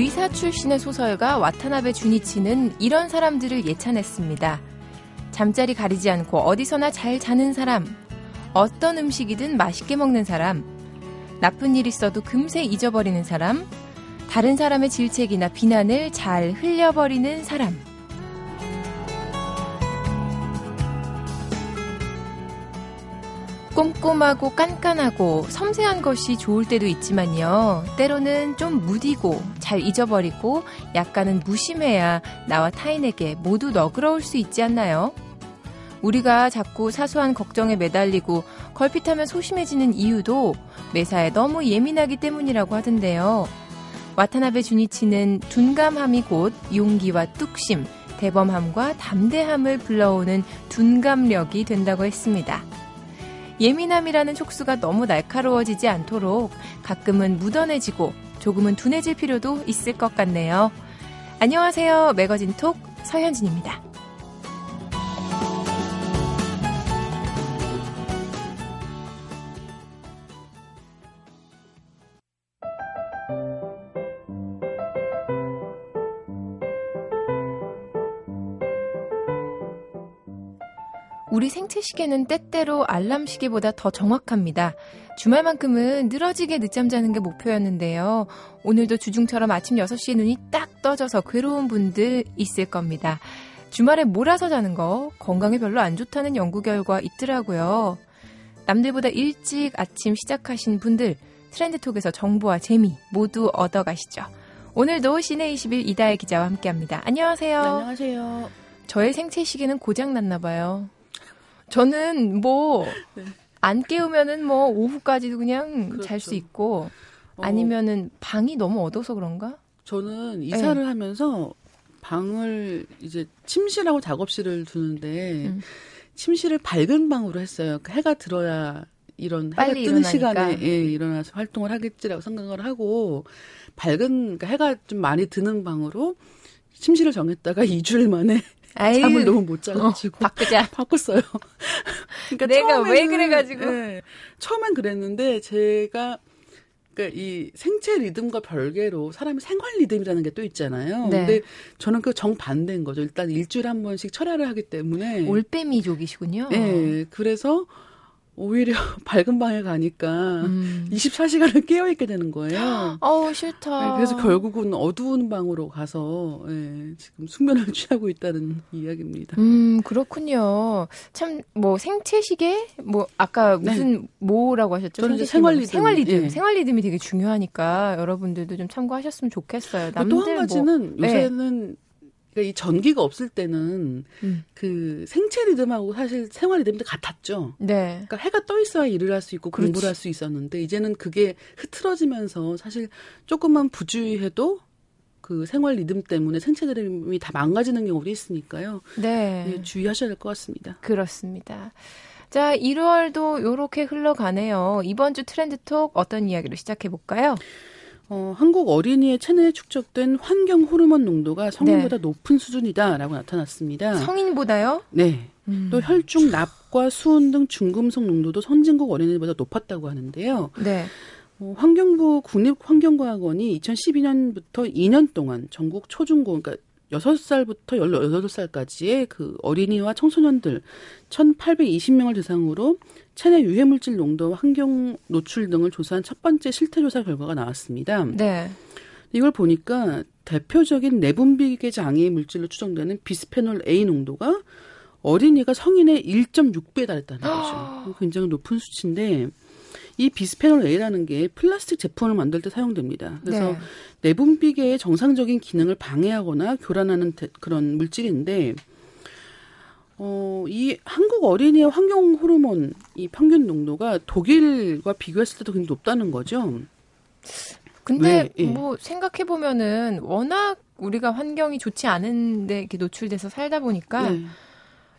의사 출신의 소설가 와타나베 주니치는 이런 사람들을 예찬했습니다. 잠자리 가리지 않고 어디서나 잘 자는 사람, 어떤 음식이든 맛있게 먹는 사람, 나쁜 일 있어도 금세 잊어버리는 사람, 다른 사람의 질책이나 비난을 잘 흘려버리는 사람. 꼼꼼하고 깐깐하고 섬세한 것이 좋을 때도 있지만요. 때로는 좀 무디고 잘 잊어버리고 약간은 무심해야 나와 타인에게 모두 너그러울 수 있지 않나요? 우리가 자꾸 사소한 걱정에 매달리고 걸핏하면 소심해지는 이유도 매사에 너무 예민하기 때문이라고 하던데요. 와타나베 주니치는 둔감함이 곧 용기와 뚝심, 대범함과 담대함을 불러오는 둔감력이 된다고 했습니다. 예민함이라는 촉수가 너무 날카로워지지 않도록 가끔은 무던해지고 조금은 둔해질 필요도 있을 것 같네요. 안녕하세요. 매거진 톡 서현진입니다. 우리 생체 시계는 때때로 알람 시계보다 더 정확합니다. 주말만큼은 늘어지게 늦잠 자는 게 목표였는데요. 오늘도 주중처럼 아침 6시에 눈이 딱 떠져서 괴로운 분들 있을 겁니다. 주말에 몰아서 자는 거 건강에 별로 안 좋다는 연구 결과 있더라고요. 남들보다 일찍 아침 시작하신 분들 트렌드톡에서 정보와 재미 모두 얻어가시죠. 오늘도 시내 21 이다혜 기자와 함께합니다. 안녕하세요. 안녕하세요. 저의 생체 시계는 고장 났나 봐요. 저는 뭐, 네. 안 깨우면은 뭐, 오후까지도 그냥 그렇죠. 잘수 있고, 어. 아니면은 방이 너무 어두워서 그런가? 저는 이사를 네. 하면서 방을 이제 침실하고 작업실을 두는데, 음. 침실을 밝은 방으로 했어요. 그 해가 들어야 이런 해가 뜨는 일어나니까. 시간에 예, 일어나서 활동을 하겠지라고 생각을 하고 밝은 그러니까 해가 좀 많이 드는 방으로 침실을 정했다가 2주일 만에 아유, 잠을 너무 못 자가지고 어, 바꾸자 바꿨어요. 그러니까 내가 왜 그래가지고 네, 처음엔 그랬는데 제가 그러니까 이 생체 리듬과 별개로 사람의 생활 리듬이라는 게 또 있잖아요. 네. 근데 저는 그 정반대인 거죠. 일단 일주일에 한 번씩 철야를 하기 때문에 올빼미족이시군요. 네. 그래서 오히려 밝은 방에 가니까 음. 24시간을 깨어 있게 되는 거예요. 어우 싫다. 네, 그래서 결국은 어두운 방으로 가서 네, 지금 숙면을 취하고 있다는 이야기입니다. 음 그렇군요. 참 뭐 생체 시계 뭐 아까 네. 무슨 네. 뭐라고 하셨죠? 저는 생활 리듬. 생활 리듬. 예. 생활 리듬이 되게 중요하니까 여러분들도 좀 참고하셨으면 좋겠어요. 남들 또 한 가지는 뭐, 요새는 네. 그러니까 이 전기가 없을 때는 음. 그 생체 리듬하고 사실 생활 리듬도 같았죠. 네. 그러니까 해가 떠 있어야 일을 할 수 있고 그렇지. 공부를 할 수 있었는데 이제는 그게 흐트러지면서 사실 조금만 부주의해도 그 생활 리듬 때문에 생체 리듬이 다 망가지는 경우도 있으니까요. 네. 네 주의하셔야 될 것 같습니다. 그렇습니다. 자, 1월도 요렇게 흘러가네요. 이번 주 트렌드 톡 어떤 이야기로 시작해 볼까요? 어, 한국 어린이의 체내에 축적된 환경 호르몬 농도가 성인보다 네. 높은 수준이다라고 나타났습니다. 성인보다요? 네. 음. 또 혈중 납과 수은 등 중금속 농도도 선진국 어린이보다 높았다고 하는데요. 네. 어, 환경부 국립환경과학원이 2012년부터 2년 동안 전국 초중고 그러니까 6살부터 18살까지의 그 어린이와 청소년들 1,820명을 대상으로 체내 유해 물질 농도와 환경 노출 등을 조사한 첫 번째 실태 조사 결과가 나왔습니다. 네. 이걸 보니까 대표적인 내분비계 장애 물질로 추정되는 비스페놀 A 농도가 어린이가 성인의 1.6배에 달했다는 거죠. 굉장히 높은 수치인데 이 비스페놀 A라는 게 플라스틱 제품을 만들 때 사용됩니다. 그래서 네. 내분비계의 정상적인 기능을 방해하거나 교란하는 그런 물질인데 어, 이 한국 어린이의 환경 호르몬 이 평균 농도가 독일과 비교했을 때도 굉장히 높다는 거죠. 근데 예. 뭐 생각해 보면은 워낙 우리가 환경이 좋지 않은데 이렇게 노출돼서 살다 보니까 네.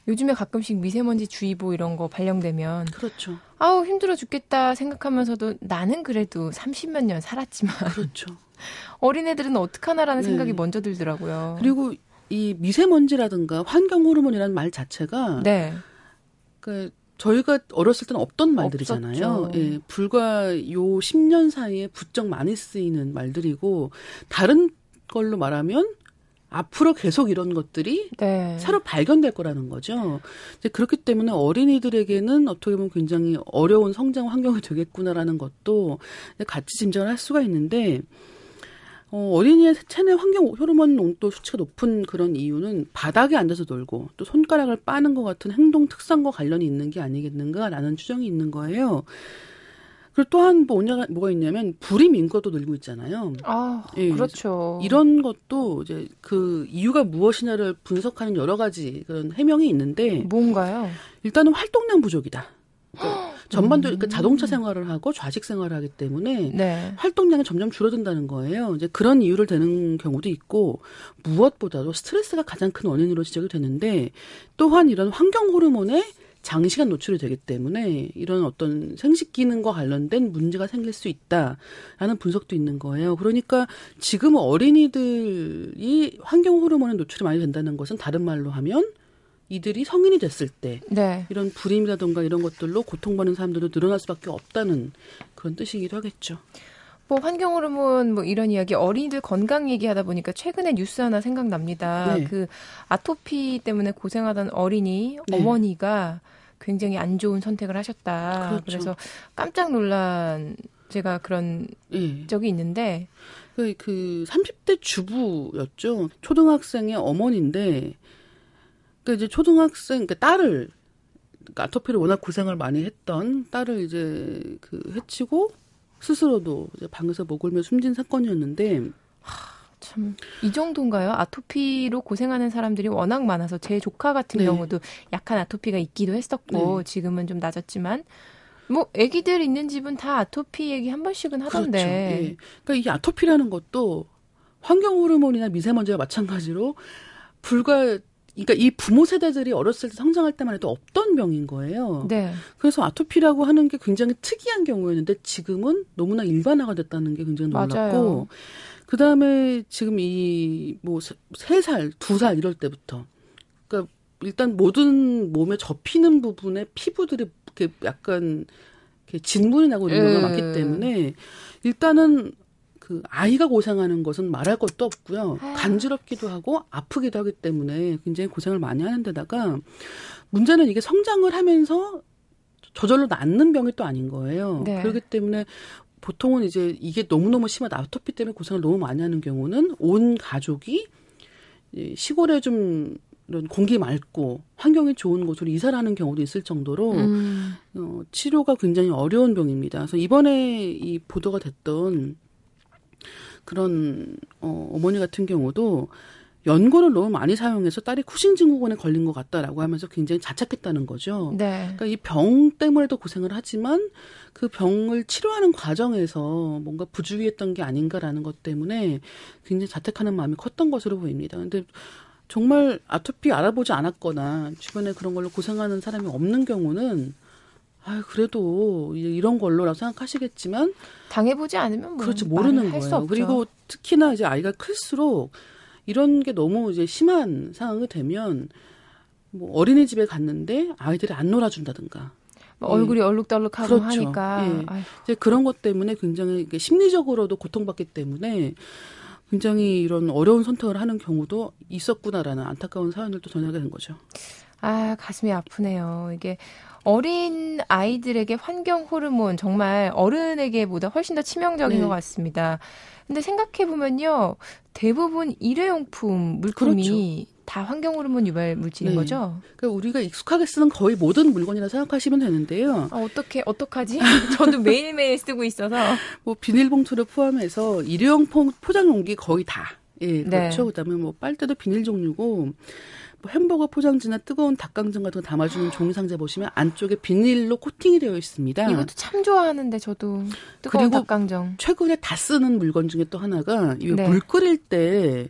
요즘에 가끔씩 미세먼지 주의보 이런 거 발령되면 그렇죠. 아우 힘들어 죽겠다 생각하면서도 나는 그래도 30몇 년 살았지만 그렇죠. 어린애들은 어떡하나라는 네. 생각이 먼저 들더라고요. 그리고 이 미세먼지라든가 환경 호르몬이라는 말 자체가 네. 그 저희가 어렸을 때는 없던 말들이잖아요. 없었죠. 예, 불과 요 10년 사이에 부쩍 많이 쓰이는 말들이고 다른 걸로 말하면 앞으로 계속 이런 것들이 네. 새로 발견될 거라는 거죠. 이제 그렇기 때문에 어린이들에게는 어떻게 보면 굉장히 어려운 성장 환경이 되겠구나라는 것도 같이 짐작을 할 수가 있는데 어, 어린이의 체내 환경 호르몬 농도 수치가 높은 그런 이유는 바닥에 앉아서 놀고 또 손가락을 빠는 것 같은 행동 특성과 관련이 있는 게 아니겠는가라는 추정이 있는 거예요. 그리고 또한 뭐냐 뭐가 있냐면 불임 인구가 또 늘고 있잖아요. 아, 예, 그렇죠. 이런 것도 이제 그 이유가 무엇이냐를 분석하는 여러 가지 그런 해명이 있는데 뭔가요? 일단은 활동량 부족이다. 그러니까 전반적으로 그러니까 자동차 생활을 하고 좌식 생활을 하기 때문에 네. 활동량이 점점 줄어든다는 거예요. 이제 그런 이유를 대는 경우도 있고 무엇보다도 스트레스가 가장 큰 원인으로 지적이 되는데 또한 이런 환경 호르몬에 장시간 노출이 되기 때문에 이런 어떤 생식 기능과 관련된 문제가 생길 수 있다라는 분석도 있는 거예요. 그러니까 지금 어린이들이 환경 호르몬에 노출이 많이 된다는 것은 다른 말로 하면 이들이 성인이 됐을 때 네. 이런 불임이라든가 이런 것들로 고통받는 사람들도 늘어날 수밖에 없다는 그런 뜻이기도 하겠죠. 뭐 환경 호르몬 뭐 이런 이야기 어린이들 건강 얘기하다 보니까 최근에 뉴스 하나 생각납니다. 네. 그 아토피 때문에 고생하던 어린이 네. 어머니가 굉장히 안 좋은 선택을 하셨다. 그렇죠. 그래서 깜짝 놀란 제가 그런 네. 적이 있는데 그, 그 30대 주부였죠. 초등학생의 어머니인데 그러니까 이제 초등학생 그 딸을 그러니까 아토피를 워낙 고생을 많이 했던 딸을 이제 그 해치고 스스로도 이제 방에서 목을며 숨진 사건이었는데 참 이 정도인가요? 아토피로 고생하는 사람들이 워낙 많아서 제 조카 같은 네. 경우도 약한 아토피가 있기도 했었고 네. 지금은 좀 낮았지만 뭐 아기들 있는 집은 다 아토피 얘기 한 번씩은 하던데. 그렇죠. 예. 그러니까 이 아토피라는 것도 환경 호르몬이나 미세먼지와 마찬가지로 불과 그러니까 이 부모 세대들이 어렸을 때 성장할 때만 해도 없던 병인 거예요. 네. 그래서 아토피라고 하는 게 굉장히 특이한 경우였는데 지금은 너무나 일반화가 됐다는 게 굉장히 놀랍고 그 다음에 지금 이 뭐 세 살, 두 살 이럴 때부터 그러니까 일단 모든 몸에 접히는 부분에 피부들이 이렇게 약간 이렇게 진물이 나고 이런 경우가 예. 많기 때문에 일단은 그 아이가 고생하는 것은 말할 것도 없고요. 아. 간지럽기도 하고 아프기도 하기 때문에 굉장히 고생을 많이 하는 데다가 문제는 이게 성장을 하면서 저절로 낫는 병이 또 아닌 거예요. 네. 그렇기 때문에 보통은 이제 이게 너무너무 심한 아토피 때문에 고생을 너무 많이 하는 경우는 온 가족이 시골에 좀 이런 공기 맑고 환경이 좋은 곳으로 이사를 하는 경우도 있을 정도로 음. 어, 치료가 굉장히 어려운 병입니다. 그래서 이번에 이 보도가 됐던 그런 어, 어머니 같은 경우도 연고를 너무 많이 사용해서 딸이 쿠신 증후군에 걸린 것 같다라고 하면서 굉장히 자책했다는 거죠. 네. 그러니까 이 병 때문에도 고생을 하지만 그 병을 치료하는 과정에서 뭔가 부주의했던 게 아닌가라는 것 때문에 굉장히 자책하는 마음이 컸던 것으로 보입니다. 근데 정말 아토피 알아보지 않았거나 주변에 그런 걸로 고생하는 사람이 없는 경우는 아 그래도 이런 걸로라고 생각하시겠지만 당해보지 않으면 뭐 그렇죠 모르는 거예요. 그리고 특히나 이제 아이가 클수록 이런 게 너무 이제 심한 상황이 되면 뭐 어린이집에 갔는데 아이들이 안 놀아준다든가 뭐 얼굴이 예. 얼룩덜룩하고 그렇죠. 하니까 예. 이제 그런 것 때문에 굉장히 심리적으로도 고통받기 때문에 굉장히 이런 어려운 선택을 하는 경우도 있었구나라는 안타까운 사연을 또 전하게 된 거죠. 아 가슴이 아프네요. 이게 어린 아이들에게 환경 호르몬 정말 어른에게보다 훨씬 더 치명적인 네. 것 같습니다. 근데 생각해 보면요, 대부분 일회용품 물품이 그렇죠. 다 환경 호르몬 유발 물질인 네. 거죠. 그러니까 우리가 익숙하게 쓰는 거의 모든 물건이라 생각하시면 되는데요. 아, 어떻게 어떡하지? 저도 매일매일 쓰고 있어서 뭐 비닐봉투를 포함해서 일회용품 포장 용기 거의 다. 예, 네. 그렇죠. 네. 그다음에 뭐 빨대도 비닐 종류고 뭐 햄버거 포장지나 뜨거운 닭강정 같은 거 담아주는 종이 상자 보시면 안쪽에 비닐로 코팅이 되어 있습니다. 이것도 참 좋아하는데 저도 뜨거운 그리고 닭강정. 최근에 다 쓰는 물건 중에 또 하나가 네. 물 끓일 때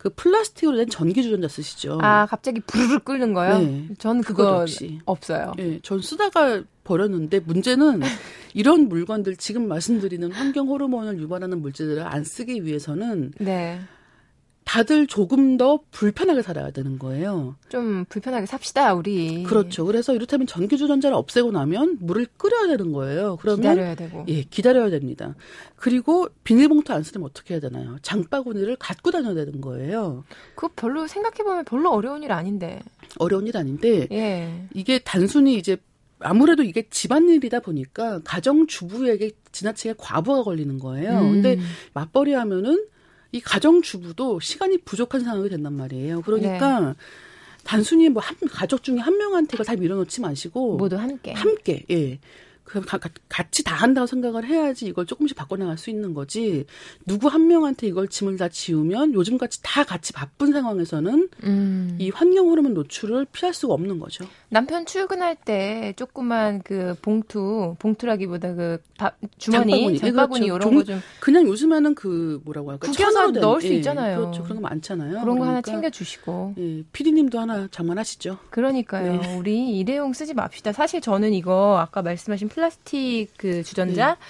그 플라스틱으로 된 전기 주전자 쓰시죠. 아 갑자기 부르르 끓는 거요? 네. 전 그거 없이. 없어요. 네, 전 쓰다가 버렸는데 문제는 이런 물건들 지금 말씀드리는 환경 호르몬을 유발하는 물질들을 안 쓰기 위해서는 네. 다들 조금 더 불편하게 살아야 되는 거예요. 좀 불편하게 삽시다, 우리. 그렇죠. 그래서 이렇다면 전기 주전자를 없애고 나면 물을 끓여야 되는 거예요. 그러면 기다려야 되고. 예, 기다려야 됩니다. 그리고 비닐봉투 안 쓰면 어떻게 해야 되나요? 장바구니를 갖고 다녀야 되는 거예요. 그거 별로 생각해 보면 별로 어려운 일 아닌데. 어려운 일 아닌데 예. 이게 단순히 이제 아무래도 이게 집안일이다 보니까 가정 주부에게 지나치게 과부가 걸리는 거예요. 음. 근데 맞벌이 하면은 이 가정 주부도 시간이 부족한 상황이 된단 말이에요. 그러니까 네. 단순히 뭐 한 가족 중에 한 명한테 가 다 밀어놓지 마시고 모두 함께 함께 예. 그 같이 다 한다고 생각을 해야지 이걸 조금씩 바꿔나갈 수 있는 거지 누구 한 명한테 이걸 짐을 다 지우면 요즘같이 다 같이 바쁜 상황에서는 음. 이 환경 호르몬 노출을 피할 수가 없는 거죠. 남편 출근할 때 조그만 그 봉투 봉투라기보다 그 바, 주머니 장바구니, 장바구니 그렇죠. 이런 거좀 그냥 요즘에는 그 뭐라고 할까 구겨서 넣을 수 예, 있잖아요. 그렇죠. 그런 거 많잖아요. 그런 그러니까, 거 하나 챙겨 주시고. 예, 피디님도 하나 장만하시죠. 그러니까요. 네. 우리 일회용 쓰지 맙시다. 사실 저는 이거 아까 말씀하신 플 라스틱 그 주전자 네.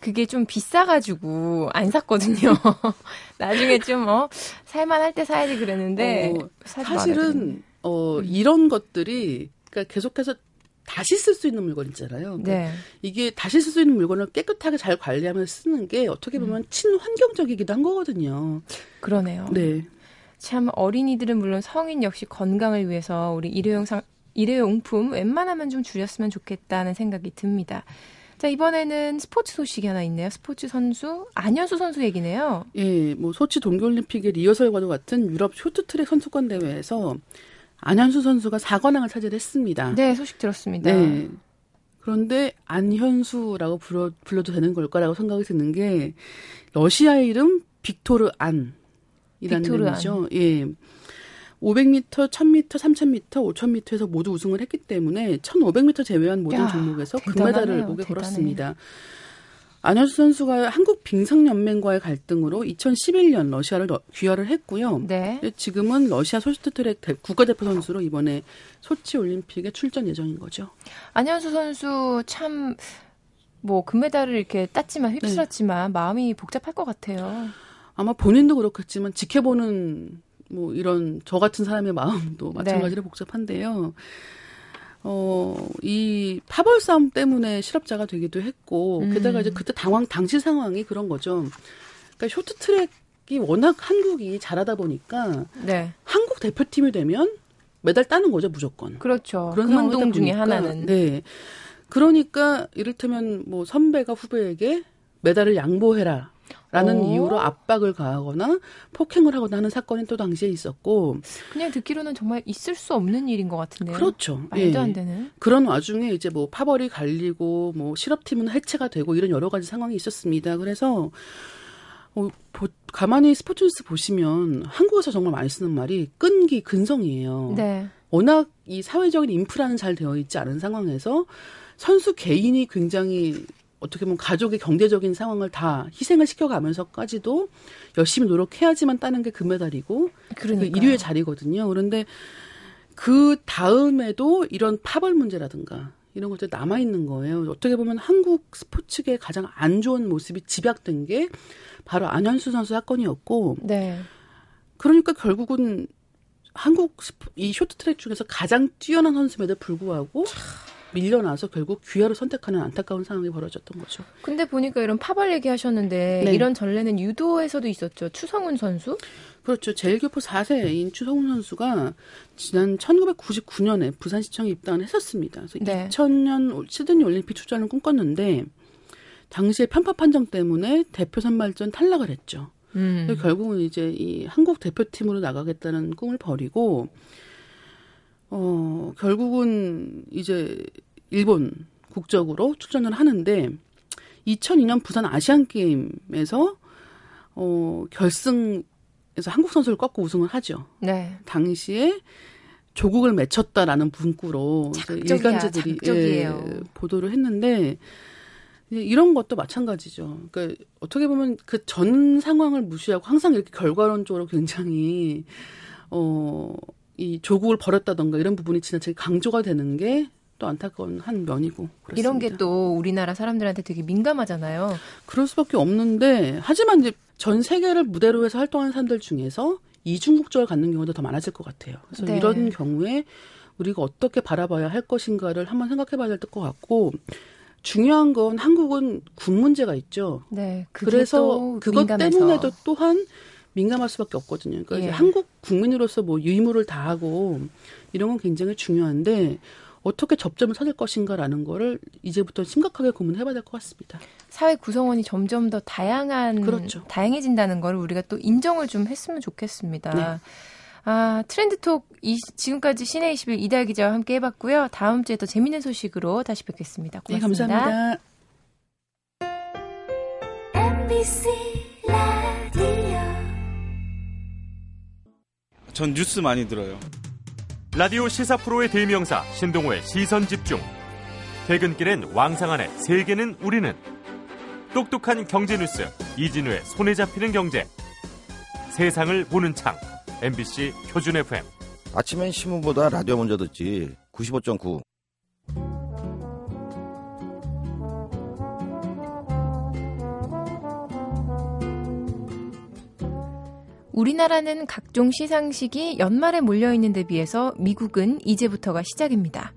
그게 좀 비싸가지고 안 샀거든요. 나중에 좀, 어, 살만할 때 사야지 그랬는데. 어, 사실은, 어, 음. 이런 것들이, 그러니까 계속해서 다시 쓸 수 있는 물건 있잖아요. 그러니까 네. 이게 다시 쓸 수 있는 물건을 깨끗하게 잘 관리하면서 쓰는 게 어떻게 보면 음. 친환경적이기도 한 거거든요. 그러네요. 네. 참 어린이들은 물론 성인 역시 건강을 위해서 우리 일회용 상, 일회용품 웬만하면 좀 줄였으면 좋겠다는 생각이 듭니다. 자, 이번에는 스포츠 소식이 하나 있네요. 스포츠 선수, 안현수 선수 얘기네요. 예, 뭐, 소치 동계올림픽의 리허설과도 같은 유럽 쇼트트랙 선수권 대회에서 안현수 선수가 4관왕을 차지했습니다. 네, 소식 들었습니다. 네. 그런데 안현수라고 불러, 불러도 되는 걸까라고 생각이 드는 게, 러시아의 이름 빅토르 안 이라는 빅토르 이름이죠. 안. 예. 500m, 1000m, 3000m, 5000m에서 모두 우승을 했기 때문에 1500m 제외한 모든 야, 종목에서 금메달을 목에 걸었습니다. 안현수 선수가 한국 빙상연맹과의 갈등으로 2011년 러시아를 귀화를 했고요. 네. 지금은 러시아 소시트트랙 국가대표 선수로 이번에 소치 올림픽에 출전 예정인 거죠. 안현수 선수 참 뭐 금메달을 이렇게 땄지만 휩쓸었지만 네. 마음이 복잡할 것 같아요. 아마 본인도 그렇겠지만 지켜보는 뭐 이런 저 같은 사람의 마음도 네. 마찬가지로 네. 복잡한데요. 어, 이 파벌 싸움 때문에 실업자가 되기도 했고, 음. 게다가 이제 그때 당황, 당시 상황이 그런 거죠. 그러니까 쇼트 트랙이 워낙 한국이 잘하다 보니까, 네. 한국 대표팀이 되면 메달 따는 거죠, 무조건. 그렇죠. 그런 운동 중에 하나는. 네. 그러니까 이를테면 뭐 선배가 후배에게 메달을 양보해라. 라는 오. 이유로 압박을 가하거나 폭행을 하거나 하는 사건이 또 당시에 있었고 그냥 듣기로는 정말 있을 수 없는 일인 것 같은데요. 그렇죠. 말도 예. 안 되는. 그런 와중에 이제 뭐 파벌이 갈리고 뭐 실업팀은 해체가 되고 이런 여러 가지 상황이 있었습니다. 그래서 어, 보, 가만히 스포츠 뉴스 보시면 한국에서 정말 많이 쓰는 말이 끈기 근성이에요. 네. 워낙 이 사회적인 인프라는 잘 되어 있지 않은 상황에서 선수 개인이 굉장히 어떻게 보면 가족의 경제적인 상황을 다 희생을 시켜가면서까지도 열심히 노력해야지만 따는 게 금메달이고 그 1위의 자리거든요. 그런데 그 다음에도 이런 파벌 문제라든가 이런 것들이 남아 있는 거예요. 어떻게 보면 한국 스포츠계 가장 안 좋은 모습이 집약된 게 바로 안현수 선수 사건이었고, 네. 그러니까 결국은 한국 이 쇼트트랙 중에서 가장 뛰어난 선수임에도 불구하고 밀려나서 결국 귀화를 선택하는 안타까운 상황이 벌어졌던 거죠. 근데 보니까 이런 파벌 얘기하셨는데 네. 이런 전례는 유도에서도 있었죠. 추성훈 선수? 그렇죠. 제일교포 4세인 추성훈 선수가 지난 1999년에 부산시청에 입당을 했었습니다. 그래서 네. 2000년 시드니 올림픽 출전을 꿈꿨는데 당시에 편파 판정 때문에 대표 선발전 탈락을 했죠. 음. 결국은 이제 이 한국 대표팀으로 나가겠다는 꿈을 버리고 어, 결국은 이제 일본 국적으로 출전을 하는데 2002년 부산 아시안 게임에서 어, 결승에서 한국 선수를 꺾고 우승을 하죠. 네. 당시에 조국을 맺혔다라는 문구로 일간지들이 예, 보도를 했는데 이런 것도 마찬가지죠. 그러니까 어떻게 보면 그 전 상황을 무시하고 항상 이렇게 결과론적으로 굉장히 어 이 조국을 버렸다던가 이런 부분이 지나치게 강조가 되는 게 또 안타까운 한 면이고 그렇습니다. 이런 게 또 우리나라 사람들한테 되게 민감하잖아요. 그럴 수밖에 없는데 하지만 이제 전 세계를 무대로 해서 활동하는 사람들 중에서 이중 국적을 갖는 경우도 더 많아질 것 같아요. 그래서 네. 이런 경우에 우리가 어떻게 바라봐야 할 것인가를 한번 생각해 봐야 될 것 같고 중요한 건 한국은 군 문제가 있죠. 네. 그래서 그것 민감해서. 때문에도 또한 민감할 수밖에 없거든요. 그러니까 예. 한국 국민으로서 뭐 유의무를 다하고 이런 건 굉장히 중요한데 어떻게 접점을 찾을 것인가라는 거를 이제부터 심각하게 고민해봐야 될 것 같습니다. 사회 구성원이 점점 더 다양한 그렇죠. 다양해진다는 걸 우리가 또 인정을 좀 했으면 좋겠습니다. 네. 아, 트렌드톡 이, 지금까지 시내 21 이달 기자와 함께 해봤고요. 다음 주에 더 재밌는 소식으로 다시 뵙겠습니다. 고맙습니다. 네, 감사합니다. 전 뉴스 많이 들어요. 라디오 시사 프로의 대명사 신동호의 시선 집중. 퇴근길엔 왕상한의 세계는 우리는 똑똑한 경제 뉴스 이진우의 손에 잡히는 경제. 세상을 보는 창 MBC 표준 FM. 아침엔 신문보다 라디오 먼저 듣지. 95.9. 우리나라는 각종 시상식이 연말에 몰려있는 데 비해서 미국은 이제부터가 시작입니다.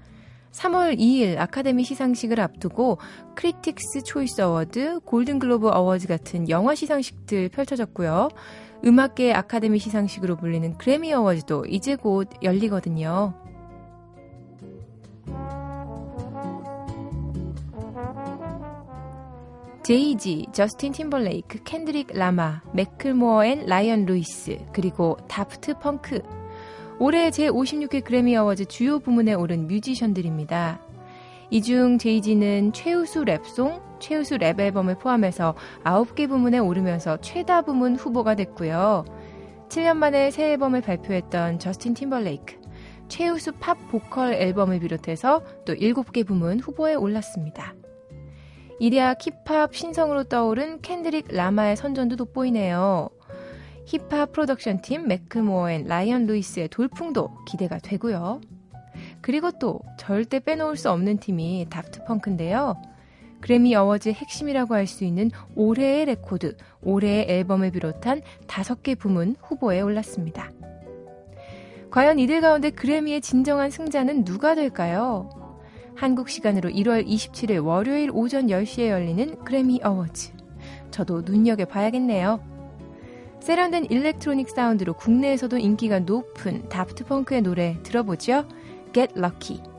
3월 2일 아카데미 시상식을 앞두고 크리틱스 초이스 어워드, 골든글로브 어워즈 같은 영화 시상식들 펼쳐졌고요. 음악계 아카데미 시상식으로 불리는 그래미 어워즈도 이제 곧 열리거든요. 제이지, 저스틴 팀벌레이크, 켄드릭 라마, 맥클모어 앤 라이언 루이스, 그리고 다프트 펑크. 올해 제56회 그래미 어워즈 주요 부문에 오른 뮤지션들입니다. 이 중 제이지는 최우수 랩송, 최우수 랩 앨범을 포함해서 9개 부문에 오르면서 최다 부문 후보가 됐고요. 7년 만에 새 앨범을 발표했던 저스틴 팀벌레이크, 최우수 팝 보컬 앨범을 비롯해서 또 7개 부문 후보에 올랐습니다. 이리야 힙합 신성으로 떠오른 켄드릭 라마의 선전도 돋보이네요. 힙합 프로덕션 팀 맥클모어 앤 라이언 루이스의 돌풍도 기대가 되고요. 그리고 또 절대 빼놓을 수 없는 팀이 다프트 펑크인데요. 그래미 어워즈 핵심이라고 할 수 있는 올해의 레코드, 올해의 앨범을 비롯한 다섯 개 부문 후보에 올랐습니다. 과연 이들 가운데 그래미의 진정한 승자는 누가 될까요? 한국 시간으로 1월 27일 월요일 오전 10시에 열리는 그래미 어워즈. 저도 눈여겨 봐야겠네요. 세련된 일렉트로닉 사운드로 국내에서도 인기가 높은 다프트 펑크의 노래 들어보죠. Get Lucky.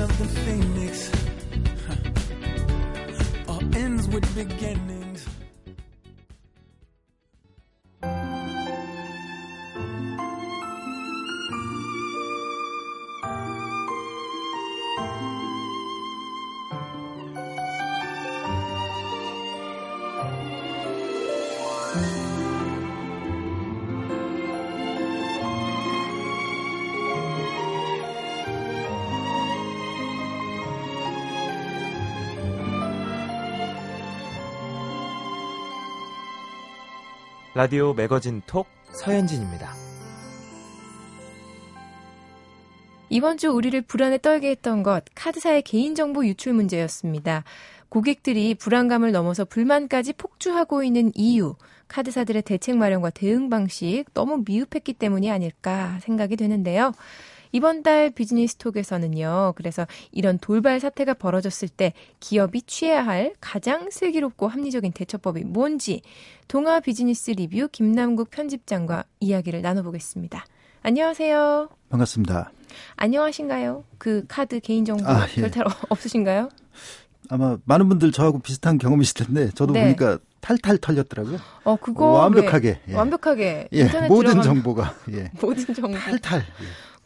Of the phoenix all ends with beginnings. 라디오 매거진 톡 서현진입니다. 이번 주 우리를 불안에 떨게 했던 것 카드사의 개인정보 유출 문제였습니다. 고객들이 불안감을 넘어서 불만까지 폭주하고 있는 이유, 카드사들의 대책 마련과 대응 방식 너무 미흡했기 때문이 아닐까 생각이 되는데요. 이번 달 비즈니스 톡에서는요. 그래서 이런 돌발 사태가 벌어졌을 때 기업이 취해야 할 가장 슬기롭고 합리적인 대처법이 뭔지 동아 비즈니스 리뷰 김남국 편집장과 이야기를 나눠보겠습니다. 안녕하세요. 반갑습니다. 안녕하신가요? 그 카드 개인정보 아, 예. 별탈 없으신가요? 아마 많은 분들 저하고 비슷한 경험이실 텐데 저도 네. 보니까 탈탈 털렸더라고요. 어, 그거 완벽하게 예. 완벽하게 예, 모든 정보가 예. 모든 정보 탈탈.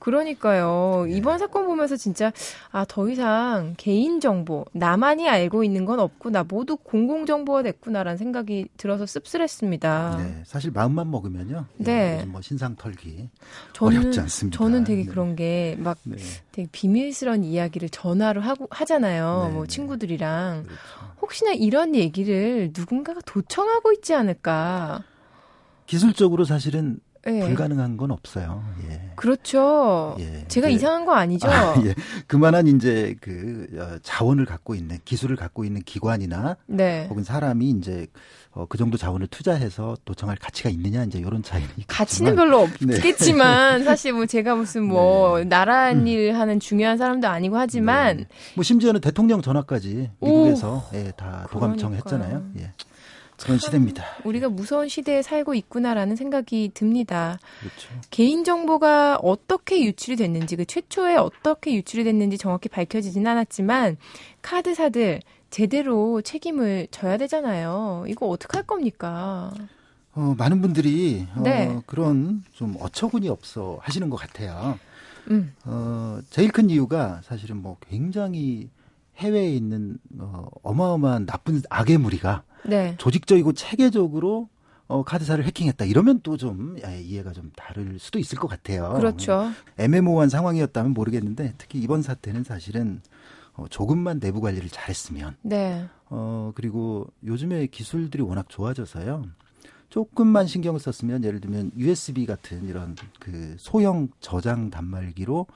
예. 그러니까요. 네. 이번 사건 보면서 진짜 아 더 이상 개인 정보 나만이 알고 있는 건 없구나 모두 공공 정보가 됐구나라는 생각이 들어서 씁쓸했습니다. 네, 사실 마음만 먹으면요. 예, 네, 뭐 신상 털기 저는, 어렵지 않습니다. 저는 되게 네. 그런 게막 네. 되게 비밀스러운 이야기를 전화로 하고 하잖아요. 네, 뭐 네. 친구들이랑 그렇죠. 혹시나 이런 얘기를 누군가가 도청하고 있지 않을까? 기술적으로 사실은 네. 불가능한 건 없어요. 예. 그렇죠. 예. 제가 예. 이상한 거 아니죠? 아, 예. 그만한 이제 그 어, 자원을 갖고 있는 기술을 갖고 있는 기관이나 네. 혹은 사람이 이제 어, 그 정도 자원을 투자해서 도청할 가치가 있느냐 이제 이런 차이는 가치는 별로 네. 없겠지만 네. 사실 뭐 제가 무슨 뭐 네. 나라 음. 일 하는 중요한 사람도 아니고 하지만 네. 뭐 심지어는 대통령 전화까지 미국에서 예, 다 도감청 했잖아요. 예. 그런 시대입니다. 우리가 무서운 시대에 살고 있구나라는 생각이 듭니다. 그렇죠. 개인 정보가 어떻게 유출이 됐는지 그 최초에 어떻게 유출이 됐는지 정확히 밝혀지진 않았지만 카드사들 제대로 책임을 져야 되잖아요. 이거 어떻게 할 겁니까? 어, 많은 분들이 어, 네. 그런 좀 어처구니 없어 하시는 것 같아요. 음. 어, 제일 큰 이유가 사실은 뭐 굉장히 해외에 있는 어, 어마어마한 나쁜 악의 무리가 네. 조직적이고 체계적으로 어, 카드사를 해킹했다. 이러면 또 좀 이해가 좀 다를 수도 있을 것 같아요. 그렇죠. 애매모호한 상황이었다면 모르겠는데 특히 이번 사태는 사실은 어, 조금만 내부 관리를 잘했으면. 네. 어, 그리고 요즘에 기술들이 워낙 좋아져서요. 조금만 신경을 썼으면 예를 들면 USB 같은 이런 그 소형 저장 단말기로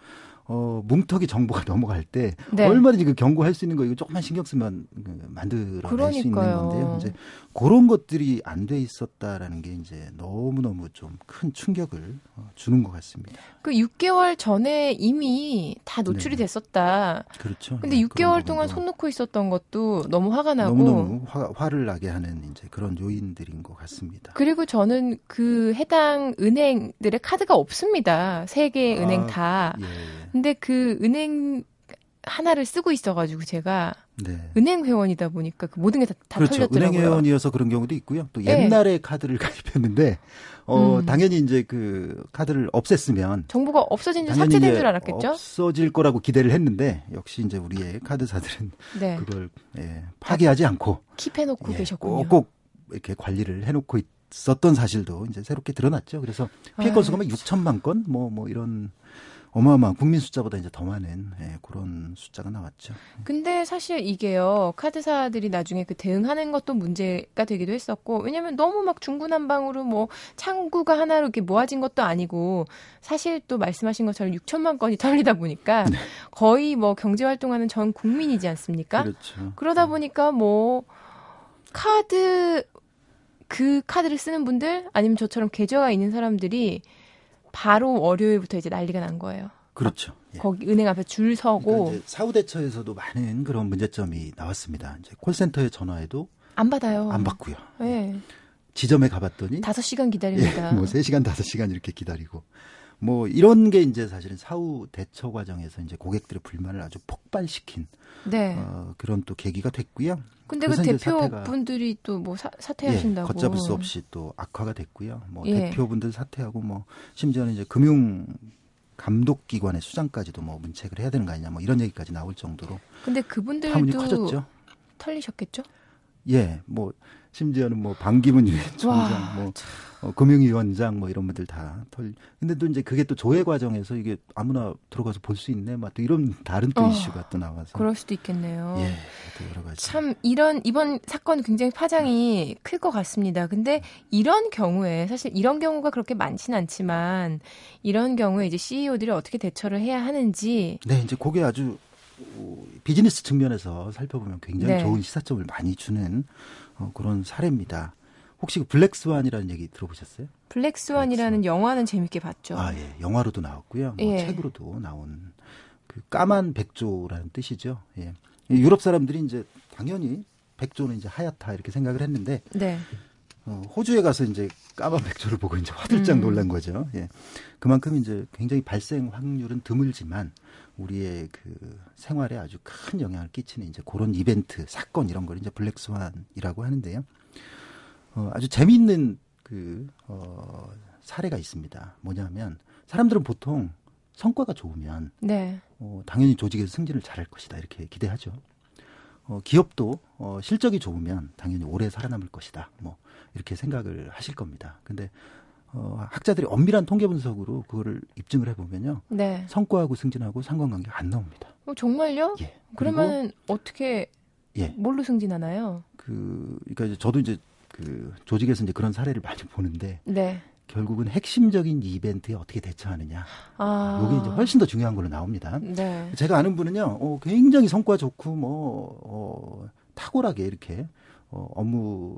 어, 뭉터기 정보가 넘어갈 때 네. 얼마든지 그 경고할 수 있는 거 이거 조금만 신경 쓰면 그 만들어낼 수 있는 건데요. 이제 그런 것들이 안 돼 있었다라는 게 이제 너무 너무 좀 큰 충격을 어, 주는 것 같습니다. 그 6개월 전에 이미 다 노출이 네. 됐었다. 그렇죠. 근데 네, 6개월 동안 손 놓고 있었던 것도 너무 화가 나고 너무 너무 화, 화를 나게 하는 이제 그런 요인들인 것 같습니다. 그리고 저는 그 해당 은행들의 카드가 없습니다. 세 개의 은행 아, 다. 예. 근데 그 은행 하나를 쓰고 있어가지고 제가 네. 은행 회원이다 보니까 그 모든 게다 다 그렇죠. 털렸더라고요. 은행 회원이어서 그런 경우도 있고요. 또 네. 옛날에 네. 카드를 가입했는데 어 음. 당연히 이제 그 카드를 없앴으면 정보가 없어진 줄 삭제된 줄 알았겠죠. 없어질 거라고 기대를 했는데 역시 이제 우리의 카드사들은 네. 그걸 예, 파기하지 않고 킵해놓고 예, 계셨군요. 꼭, 꼭 이렇게 관리를 해놓고 있었던 사실도 이제 새롭게 드러났죠. 그래서 피해 건수가 6천만 건 뭐뭐 뭐 이런 어마어마한 국민 숫자보다 이제 더 많은 예, 그런 숫자가 나왔죠. 근데 사실 이게요 카드사들이 나중에 그 대응하는 것도 문제가 되기도 했었고 왜냐하면 너무 막 중구난방으로 뭐 창구가 하나로 이렇게 모아진 것도 아니고 사실 또 말씀하신 것처럼 6천만 건이 털리다 보니까 네. 거의 뭐 경제 활동하는 전 국민이지 않습니까? 그렇죠. 그러다 보니까 뭐 카드 그 카드를 쓰는 분들 아니면 저처럼 계좌가 있는 사람들이 바로 월요일부터 이제 난리가 난 거예요. 그렇죠. 예. 거기 은행 앞에 줄 서고 그러니까 사후대처에서도 많은 그런 문제점이 나왔습니다. 이제 콜센터에 전화해도 안 받아요. 안 받고요. 네. 지점에 가봤더니 5시간 기다립니다. 예, 뭐 3시간, 5시간 이렇게 기다리고 뭐 이런 게 이제 사실은 사후 대처 과정에서 이제 고객들의 불만을 아주 폭발시킨 네. 어, 그런 또 계기가 됐고요. 근데 그 대표분들이 또 뭐 사퇴하신다고 예, 걷잡을 수 없이 또 악화가 됐고요. 뭐 예. 대표분들 사퇴하고 뭐 심지어는 이제 금융 감독 기관의 수장까지도 뭐 문책을 해야 되는 거 아니냐 뭐 이런 얘기까지 나올 정도로. 근데 그분들도 커졌죠. 털리셨겠죠? 예, 뭐 심지어는 뭐 방기문 유엔 총장, 뭐 어, 금융위원장 뭐 이런 분들 다 털. 근데 또 이제 그게 또 조회 과정에서 이게 아무나 들어가서 볼 수 있네, 막 또 이런 다른 또 어, 이슈가 또 나와서. 그럴 수도 있겠네요. 예, 또 여러 가지. 참 이런 이번 사건 굉장히 파장이 클 것 같습니다. 근데 이런 경우에 사실 이런 경우가 그렇게 많지는 않지만 이런 경우에 이제 CEO들이 어떻게 대처를 해야 하는지. 네, 이제 그게 아주 비즈니스 측면에서 살펴보면 굉장히 네. 좋은 시사점을 많이 주는 어, 그런 사례입니다. 혹시 그 블랙스완이라는 얘기 들어보셨어요? 블랙스완이라는 블랙스완. 영화는 재밌게 봤죠. 아, 예. 영화로도 나왔고요. 뭐 예. 책으로도 나온 그 까만 백조라는 뜻이죠. 예. 유럽 사람들이 이제 당연히 백조는 이제 하얗다 이렇게 생각을 했는데 네. 어, 호주에 가서 이제 까만 백조를 보고 이제 화들짝 음. 놀란 거죠. 예. 그만큼 이제 굉장히 발생 확률은 드물지만 우리의 그 생활에 아주 큰 영향을 끼치는 이제 그런 이벤트, 사건 이런 걸 이제 블랙스완이라고 하는데요. 어, 아주 재미있는 그, 어, 사례가 있습니다. 뭐냐면 사람들은 보통 성과가 좋으면 네. 어, 당연히 조직에서 승진을 잘할 것이다 이렇게 기대하죠. 어, 기업도 어, 실적이 좋으면 당연히 오래 살아남을 것이다. 뭐 이렇게 생각을 하실 겁니다. 근데 어, 학자들이 엄밀한 통계 분석으로 그거를 입증을 해보면요. 네. 성과하고 승진하고 상관관계가 안 나옵니다. 어, 정말요? 예. 그러면 어떻게 예. 뭘로 승진하나요? 그, 그러니까 이제 저도 이제 그 조직에서 이제 그런 사례를 많이 보는데 네. 결국은 핵심적인 이벤트에 어떻게 대처하느냐. 아. 이게 이제 훨씬 더 중요한 걸로 나옵니다. 네. 제가 아는 분은요, 어, 굉장히 성과 좋고 뭐 어, 탁월하게 이렇게 어, 업무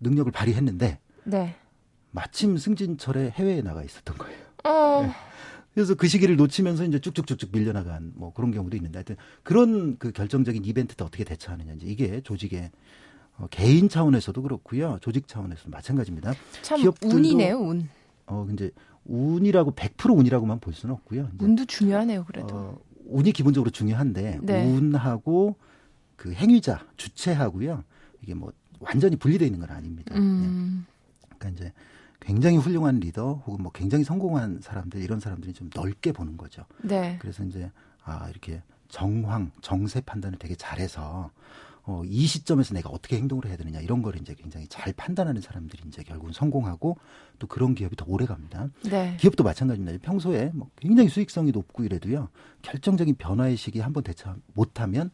능력을 발휘했는데 네. 마침 승진철에 해외에 나가 있었던 거예요. 어. 네. 그래서 그 시기를 놓치면서 이제 쭉쭉쭉쭉 밀려나간 뭐 그런 경우도 있는데 하여튼 그런 그 결정적인 이벤트도 어떻게 대처하느냐 이제 이게 조직의 어, 개인 차원에서도 그렇고요. 조직 차원에서도 마찬가지입니다. 참 기업들도, 운이네요, 운. 어, 이제 운이라고 100% 운이라고만 볼 수는 없고요. 이제, 운도 중요하네요, 그래도. 어, 운이 기본적으로 중요한데 네. 운하고 그 행위자, 주체하고요. 이게 뭐 완전히 분리되어 있는 건 아닙니다. 음. 네. 그러니까 이제 굉장히 훌륭한 리더 혹은 뭐 굉장히 성공한 사람들 이런 사람들이 좀 넓게 보는 거죠. 네. 그래서 이제 아 이렇게 정황, 정세 판단을 되게 잘해서 어, 이 시점에서 내가 어떻게 행동을 해야 되느냐 이런 걸 이제 굉장히 잘 판단하는 사람들이 이제 결국은 성공하고 또 그런 기업이 더 오래 갑니다. 네. 기업도 마찬가지입니다. 평소에 뭐 굉장히 수익성이 높고 이래도요 결정적인 변화의 시기에 한번 대처 못하면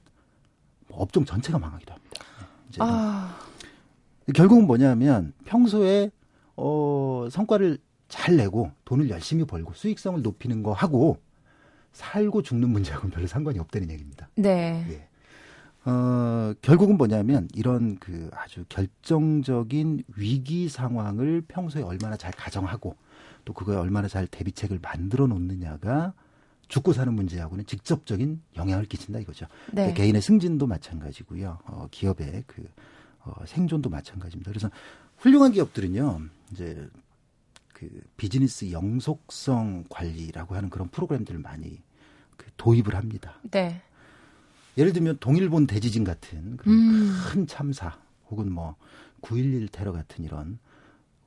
뭐 업종 전체가 망하기도 합니다. 이제 아... 결국은 뭐냐면 평소에 어, 성과를 잘 내고 돈을 열심히 벌고 수익성을 높이는 거 하고 살고 죽는 문제하고는 별로 상관이 없다는 얘기입니다. 네. 예. 어, 결국은 뭐냐면 이런 그 아주 결정적인 위기 상황을 평소에 얼마나 잘 가정하고 또 그거에 얼마나 잘 대비책을 만들어 놓느냐가 죽고 사는 문제하고는 직접적인 영향을 끼친다 이거죠. 네. 그러니까 개인의 승진도 마찬가지고요. 어, 기업의 그 어, 생존도 마찬가지입니다. 그래서 훌륭한 기업들은요, 이제 그 비즈니스 영속성 관리라고 하는 그런 프로그램들을 많이 그 도입을 합니다. 네. 예를 들면 동일본 대지진 같은 그런 음. 큰 참사 혹은 뭐 9.11 테러 같은 이런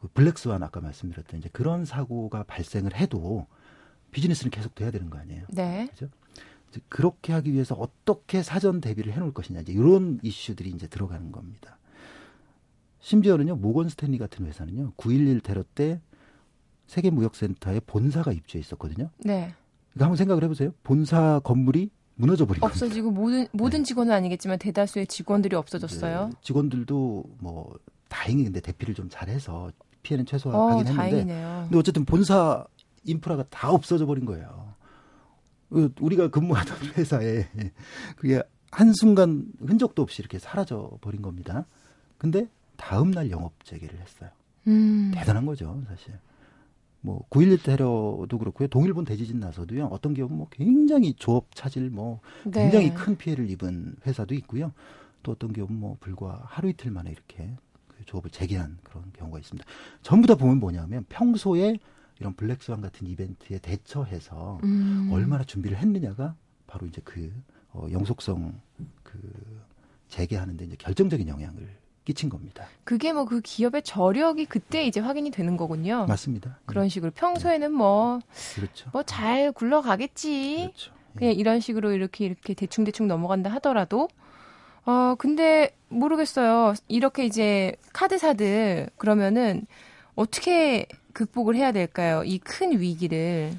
그 블랙스완 아까 말씀드렸던 이제 그런 사고가 발생을 해도 비즈니스는 계속 돼야 되는 거 아니에요. 네. 그죠? 그렇게 하기 위해서 어떻게 사전 대비를 해놓을 것이냐 이제 이런 이슈들이 이제 들어가는 겁니다. 심지어는요 모건 스탠리 같은 회사는요 9.11 테러 때 세계 무역센터에 본사가 입주해 있었거든요. 네. 그러니까 한번 생각을 해보세요. 본사 건물이 무너져 버린 없어지고 모든 모든 네. 직원은 아니겠지만 대다수의 직원들이 없어졌어요. 네, 직원들도 뭐 다행히 근데 대피를 좀 잘해서 피해는 최소화하긴 어, 했는데 다행이네요. 근데 어쨌든 본사 인프라가 다 없어져 버린 거예요. 그 우리가 근무하던 회사에 그게 한순간 흔적도 없이 이렇게 사라져 버린 겁니다. 근데 다음 날 영업 재개를 했어요. 음. 대단한 거죠, 사실. 뭐 9.11 테러도 그렇고요. 동일본 대지진 나서도요. 어떤 기업은 뭐 굉장히 조업 차질 뭐 네. 굉장히 큰 피해를 입은 회사도 있고요. 또 어떤 기업은 뭐 불과 하루 이틀 만에 이렇게 그 조업을 재개한 그런 경우가 있습니다. 전부 다 보면 뭐냐면 평소에 이런 블랙스완 같은 이벤트에 대처해서 음. 얼마나 준비를 했느냐가 바로 이제 그 어, 영속성 그 재개하는데 이제 결정적인 영향을 끼친 겁니다. 그게 뭐 그 기업의 저력이 그때 이제 확인이 되는 거군요. 맞습니다. 그런 네. 식으로 평소에는 뭐 그렇죠. 뭐 잘 굴러가겠지. 그렇죠. 그냥 예. 이런 식으로 이렇게 이렇게 대충 대충 넘어간다 하더라도 어 근데 모르겠어요. 이렇게 이제 카드사들 그러면은 어떻게 극복을 해야 될까요? 이 큰 위기를.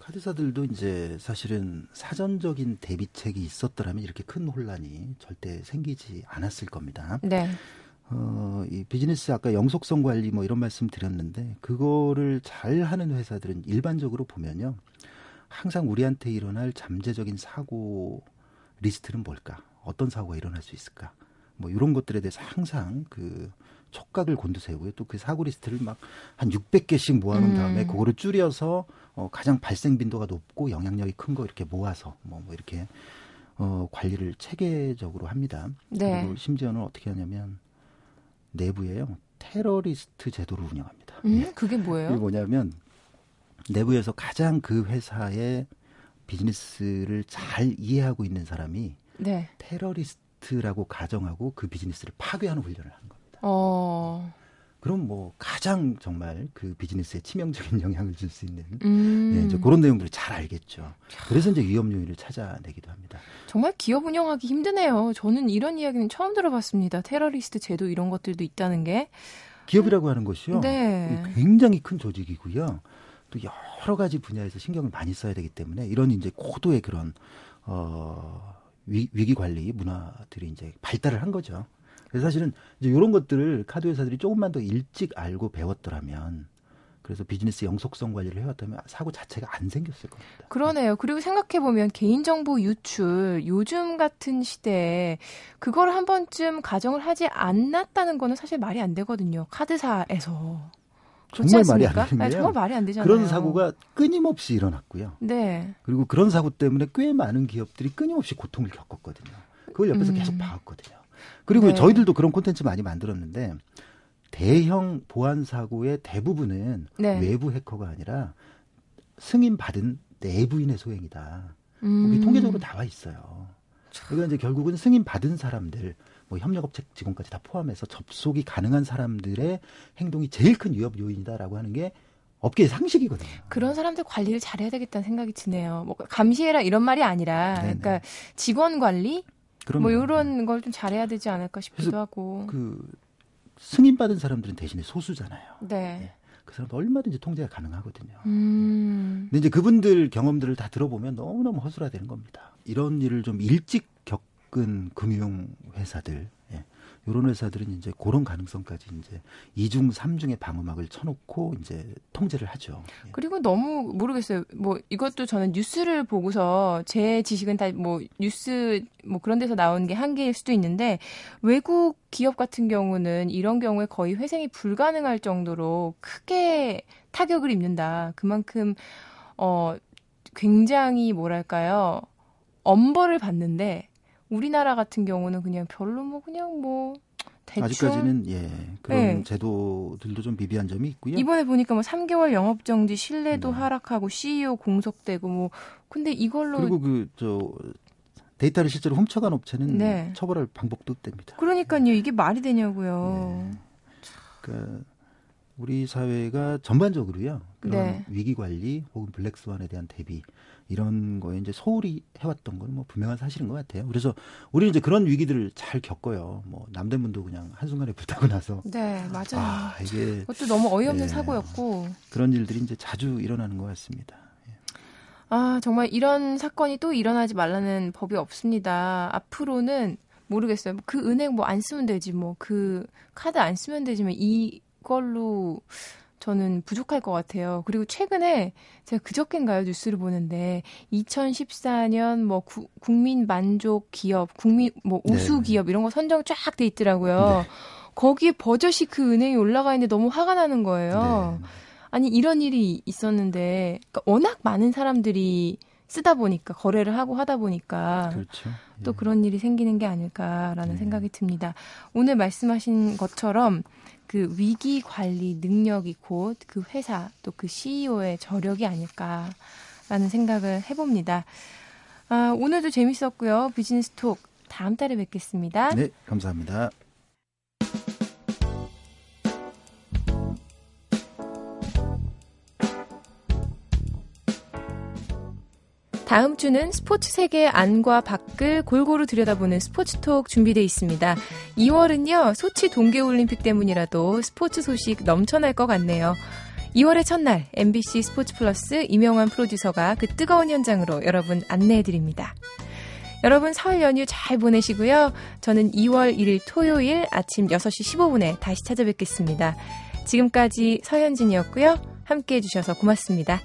카드사들도 이제 사실은 사전적인 대비책이 있었더라면 이렇게 큰 혼란이 절대 생기지 않았을 겁니다. 네. 어, 이 비즈니스 아까 영속성 관리 뭐 이런 말씀 드렸는데 그거를 잘 하는 회사들은 일반적으로 보면요. 항상 우리한테 일어날 잠재적인 사고 리스크는 뭘까? 어떤 사고가 일어날 수 있을까? 뭐 이런 것들에 대해서 항상 그 촉각을 곤두세우고요. 또 그 사고 리스트를 막 한 600개씩 모아놓은 음. 다음에 그거를 줄여서 어, 가장 발생 빈도가 높고 영향력이 큰 거 이렇게 모아서 뭐, 뭐 이렇게 어, 관리를 체계적으로 합니다. 네. 그리고 심지어는 어떻게 하냐면 내부에요 테러리스트 제도를 운영합니다. 음, 예. 그게 뭐예요? 이게 뭐냐면 내부에서 가장 그 회사의 비즈니스를 잘 이해하고 있는 사람이 네. 테러리스트라고 가정하고 그 비즈니스를 파괴하는 훈련을 하는 겁니다. 어... 그럼 뭐 가장 정말 그 비즈니스에 치명적인 영향을 줄 수 있는 음. 네, 이제 그런 내용들을 잘 알겠죠. 그래서 이제 위험 요인을 찾아내기도 합니다. 정말 기업 운영하기 힘드네요. 저는 이런 이야기는 처음 들어봤습니다. 테러리스트 제도 이런 것들도 있다는 게 기업이라고 하는 것이요. 네. 굉장히 큰 조직이고요. 또 여러 가지 분야에서 신경을 많이 써야 되기 때문에 이런 이제 고도의 그런 어 위, 위기 관리 문화들이 이제 발달을 한 거죠. 그래서 사실은 이제 이런 것들을 카드 회사들이 조금만 더 일찍 알고 배웠더라면 그래서 비즈니스 영속성 관리를 해왔다면 사고 자체가 안 생겼을 겁니다. 그러네요. 그리고 생각해 보면 개인정보 유출, 요즘 같은 시대에 그걸 한 번쯤 가정을 하지 않았다는 거는 사실 말이 안 되거든요. 카드사에서. 정말 말이 안 되네요. 아, 정말 말이 안 되잖아요. 그런 사고가 끊임없이 일어났고요. 네. 그리고 그런 사고 때문에 꽤 많은 기업들이 끊임없이 고통을 겪었거든요. 그걸 옆에서 음. 계속 봐왔거든요. 그리고 네. 저희들도 그런 콘텐츠 많이 만들었는데 대형 보안 사고의 대부분은 네. 외부 해커가 아니라 승인 받은 내부인의 소행이다. 음. 여기 통계적으로 나와 있어요. 그러니까 이제 결국은 승인 받은 사람들, 뭐 협력업체 직원까지 다 포함해서 접속이 가능한 사람들의 행동이 제일 큰 위협 요인이다라고 하는 게 업계의 상식이거든요. 그런 사람들 관리를 잘해야 되겠다는 생각이 드네요. 뭐 감시해라 이런 말이 아니라, 네네. 그러니까 직원 관리, 뭐 이런 걸 좀 잘해야 되지 않을까 싶기도 하고. 그 승인받은 사람들은 대신에 소수잖아요. 네. 네. 그 사람도 얼마든지 통제가 가능하거든요. 음. 근데 이제 그분들 경험들을 다 들어보면 너무너무 허술화되는 겁니다. 이런 일을 좀 일찍 겪은 금융 회사들, 예. 이런 회사들은 이제 그런 가능성까지 이제 이중 삼중의 방어막을 쳐놓고 이제 통제를 하죠. 예. 그리고 너무 모르겠어요. 뭐 이것도 저는 뉴스를 보고서 제 지식은 다 뭐 뉴스 뭐 그런 데서 나온 게 한계일 수도 있는데 외국 기업 같은 경우는 이런 경우에 거의 회생이 불가능할 정도로 크게 타격을 입는다. 그만큼 어 굉장히 뭐랄까요? 엄벌을 받는데 우리나라 같은 경우는 그냥 별로 뭐 그냥 뭐 대충 아직까지는 예 그런 네. 제도들도 좀 미비한 점이 있고요. 이번에 보니까 뭐 3개월 영업 정지 신뢰도 네. 하락하고 CEO 공석되고 뭐 근데 이걸로 그리고 그 저 데이터를 실제로 훔쳐간 업체는 네. 처벌할 방법도 없답니다. 그러니까요 이게 말이 되냐고요. 네. 그러니까 우리 사회가 전반적으로요 그런 네. 위기 관리 혹은 블랙스완에 대한 대비 이런 거에 이제 소홀히 해왔던 건 뭐 분명한 사실인 것 같아요. 그래서 우리는 이제 그런 위기들을 잘 겪어요. 뭐 남대문도 그냥 한순간에 불타고 나서. 네, 맞아요. 아, 이게. 그것도 너무 어이없는 네, 사고였고. 그런 일들이 이제 자주 일어나는 것 같습니다. 예. 아, 정말 이런 사건이 또 일어나지 말라는 법이 없습니다. 앞으로는 모르겠어요. 그 은행 뭐 안 쓰면 되지, 뭐 그 카드 안 쓰면 되지만 이걸로 저는 부족할 것 같아요. 그리고 최근에 제가 그저께인가요 뉴스를 보는데 2014년 뭐 구, 국민 만족 기업, 국민 뭐 우수 네. 기업 이런 거 선정 쫙 돼 있더라고요. 네. 거기에 버젓이 그 은행이 올라가 있는데 너무 화가 나는 거예요. 네. 아니 이런 일이 있었는데 그러니까 워낙 많은 사람들이 쓰다 보니까 거래를 하고 하다 보니까 그렇죠. 또 예. 그런 일이 생기는 게 아닐까라는 네. 생각이 듭니다. 오늘 말씀하신 것처럼 그 위기 관리 능력이 곧 그 회사 또 그 CEO의 저력이 아닐까라는 생각을 해봅니다. 아, 오늘도 재밌었고요. 비즈니스 톡 다음 달에 뵙겠습니다. 네, 감사합니다. 다음 주는 스포츠 세계의 안과 밖을 골고루 들여다보는 스포츠톡 준비되어 있습니다. 2월은요, 소치 동계올림픽 때문이라도 스포츠 소식 넘쳐날 것 같네요. 2월의 첫날, MBC 스포츠 플러스 이명환 프로듀서가 그 뜨거운 현장으로 여러분 안내해 드립니다. 여러분 설 연휴 잘 보내시고요. 저는 2월 1일 토요일 아침 6시 15분에 다시 찾아뵙겠습니다. 지금까지 서현진이었고요. 함께 해주셔서 고맙습니다.